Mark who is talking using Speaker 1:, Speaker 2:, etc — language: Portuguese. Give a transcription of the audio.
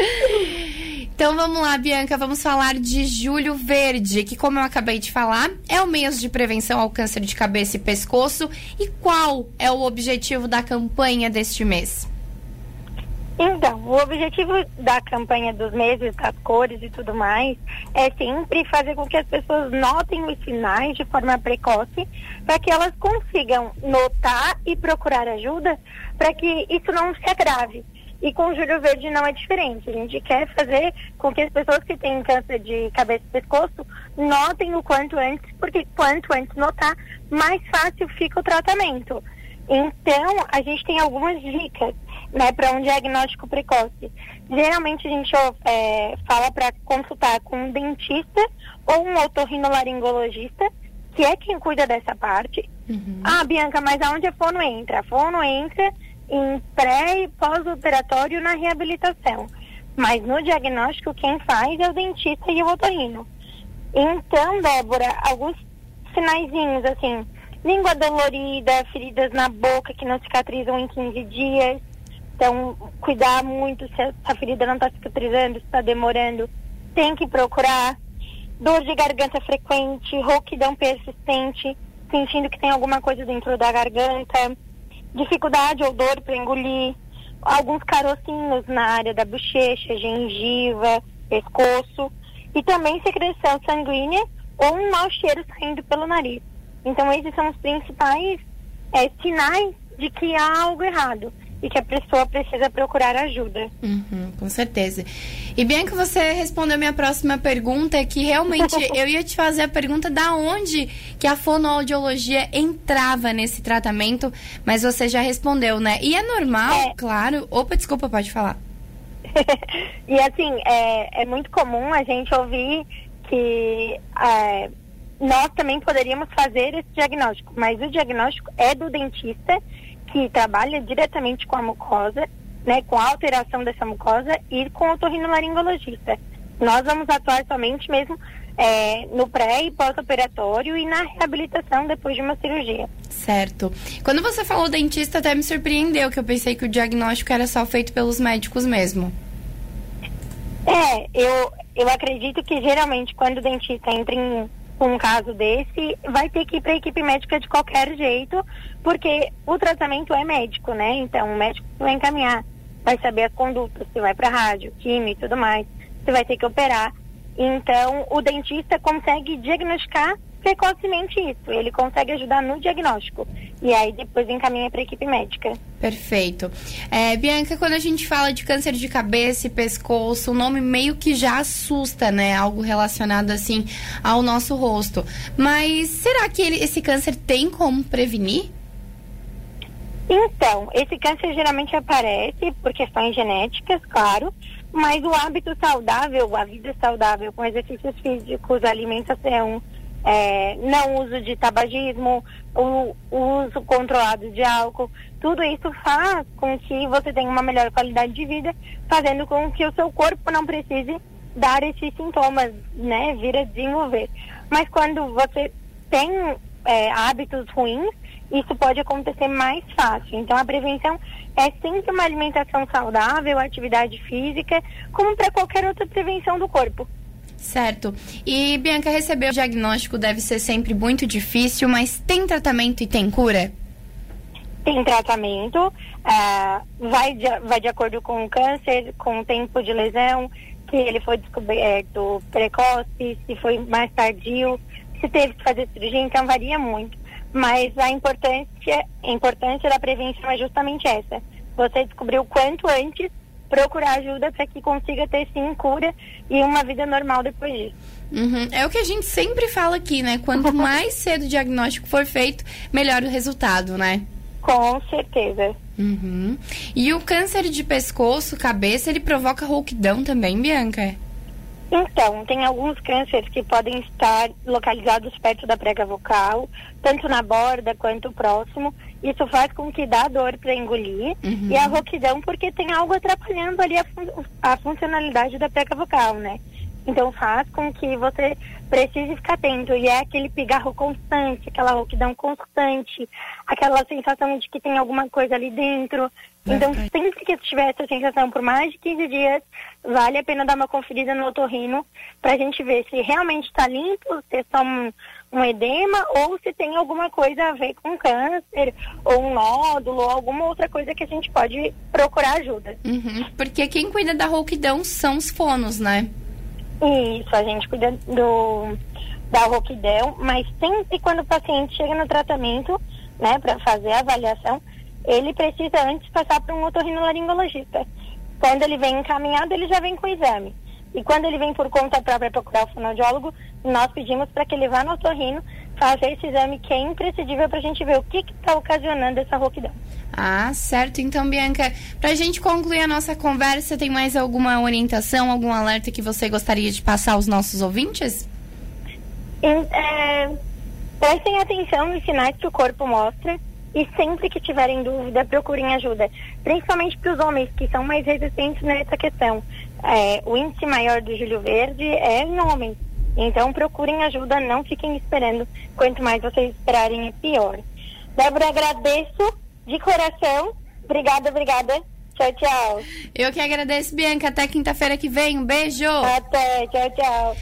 Speaker 1: Então vamos lá, Bianca, vamos falar de Julho Verde, que como eu acabei de falar, é o mês de prevenção ao câncer de cabeça e pescoço. E qual é o objetivo da campanha deste mês?
Speaker 2: Então, o objetivo da campanha dos meses, das cores e tudo mais, é sempre fazer com que as pessoas notem os sinais de forma precoce, para que elas consigam notar e procurar ajuda, para que isso não se agrave. E com o Júlio Verde não é diferente. A gente quer fazer com que as pessoas que têm câncer de cabeça e pescoço notem o quanto antes, porque quanto antes notar, mais fácil fica o tratamento. Então, a gente tem algumas dicas né, para um diagnóstico precoce. Geralmente a gente é, fala para consultar com um dentista ou um otorrinolaringologista, que é quem cuida dessa parte. Uhum. Ah, Bianca, mas aonde a fono entra? A fono entra em pré e pós-operatório na reabilitação. Mas no diagnóstico quem faz é o dentista e o otorrino. Então, Débora, alguns sinaizinhos assim, língua dolorida, feridas na boca que não cicatrizam em 15 dias, então, cuidar muito se a ferida não está cicatrizando, se está demorando, tem que procurar. Dor de garganta frequente, rouquidão persistente, sentindo que tem alguma coisa dentro da garganta, dificuldade ou dor para engolir, alguns carocinhos na área da bochecha, gengiva, pescoço, e também secreção sanguínea ou um mau cheiro saindo pelo nariz. Então, esses são os principais é, sinais de que há algo errado e que a pessoa precisa procurar ajuda.
Speaker 1: Uhum, com certeza. E Bianca, você respondeu a minha próxima pergunta, que realmente eu ia te fazer a pergunta da onde que a fonoaudiologia entrava nesse tratamento, mas você já respondeu, né? E é normal, é. claro. Opa, desculpa, pode falar.
Speaker 2: e assim, é, é muito comum a gente ouvir que é, nós também poderíamos fazer esse diagnóstico, mas o diagnóstico é do dentista que trabalha diretamente com a mucosa, né, com a alteração dessa mucosa e com o otorrinolaringologista. Nós vamos atuar somente mesmo é, no pré e pós-operatório e na reabilitação depois de uma cirurgia.
Speaker 1: Certo. Quando você falou dentista, até me surpreendeu, que eu pensei que o diagnóstico era só feito pelos médicos mesmo.
Speaker 2: É, eu, eu acredito que geralmente quando o dentista entra em um caso desse, vai ter que ir para a equipe médica de qualquer jeito, porque o tratamento é médico, né? Então, o médico vai encaminhar, vai saber as condutas, se vai para rádio, química e tudo mais, você vai ter que operar. Então, o dentista consegue diagnosticar precocemente isso. Ele consegue ajudar no diagnóstico. E aí depois encaminha para a equipe médica.
Speaker 1: Perfeito. É, Bianca, quando a gente fala de câncer de cabeça e pescoço, o nome meio que já assusta, né? Algo relacionado assim ao nosso rosto. Mas será que ele, esse câncer tem como prevenir?
Speaker 2: Então, esse câncer geralmente aparece por questões genéticas, claro, mas o hábito saudável, a vida saudável, com exercícios físicos, alimentação, é, não uso de tabagismo, o, o uso controlado de álcool, tudo isso faz com que você tenha uma melhor qualidade de vida, fazendo com que o seu corpo não precise dar esses sintomas, né, vir a desenvolver. Mas quando você tem é, hábitos ruins, isso pode acontecer mais fácil. Então, a prevenção é sempre uma alimentação saudável, atividade física, como para qualquer outra prevenção do corpo.
Speaker 1: Certo. E Bianca, receber o diagnóstico deve ser sempre muito difícil, mas tem tratamento e tem cura?
Speaker 2: Tem tratamento, uh, vai, de, vai de acordo com o câncer, com o tempo de lesão, que ele foi descoberto precoce, se foi mais tardio, se teve que fazer cirurgia, então varia muito. Mas a importância, a importância da prevenção é justamente essa. Você descobrir o quanto antes procurar ajuda para que consiga ter sim cura e uma vida normal depois disso.
Speaker 1: Uhum. É o que a gente sempre fala aqui, né? Quanto mais cedo o diagnóstico for feito, melhor o resultado, né?
Speaker 2: Com certeza.
Speaker 1: Uhum. E o câncer de pescoço, cabeça, ele provoca rouquidão também, Bianca?
Speaker 2: Então, tem alguns cânceres que podem estar localizados perto da prega vocal, tanto na borda quanto próximo. Isso faz com que dá dor para engolir uhum. e a rouquidão porque tem algo atrapalhando ali a, fun a funcionalidade da prega vocal, né? Então faz com que você precise ficar atento. E é aquele pigarro constante, aquela rouquidão constante, aquela sensação de que tem alguma coisa ali dentro, então, sempre que tiver essa sensação por mais de 15 dias, vale a pena dar uma conferida no otorrino para a gente ver se realmente está limpo, se é só um, um, edema ou se tem alguma coisa a ver com câncer ou um nódulo ou alguma outra coisa que a gente pode procurar ajuda.
Speaker 1: Uhum, porque quem cuida da rouquidão são os fonos, né?
Speaker 2: Isso, a gente cuida do, da rouquidão, mas sempre quando o paciente chega no tratamento, né, para fazer a avaliação, ele precisa antes passar para um otorrinolaringologista. Quando ele vem encaminhado, ele já vem com o exame. E quando ele vem por conta própria procurar o fonoaudiólogo, nós pedimos para que ele vá no otorrino fazer esse exame que é imprescindível para a gente ver o que está ocasionando essa rouquidão.
Speaker 1: Ah, certo. Então, Bianca, para a gente concluir a nossa conversa, tem mais alguma orientação, algum alerta que você gostaria de passar aos nossos ouvintes?
Speaker 2: É, prestem atenção nos sinais que o corpo mostra e sempre que tiverem dúvida, procurem ajuda. Principalmente para os homens, que são mais resistentes nessa questão. É, o índice maior do Júlio Verde é em homens. Então procurem ajuda, não fiquem esperando. Quanto mais vocês esperarem, é pior. Débora, agradeço de coração. Obrigada, obrigada. Tchau, tchau.
Speaker 1: Eu que agradeço, Bianca. Até quinta-feira que vem. Um beijo.
Speaker 2: Até, tchau, tchau.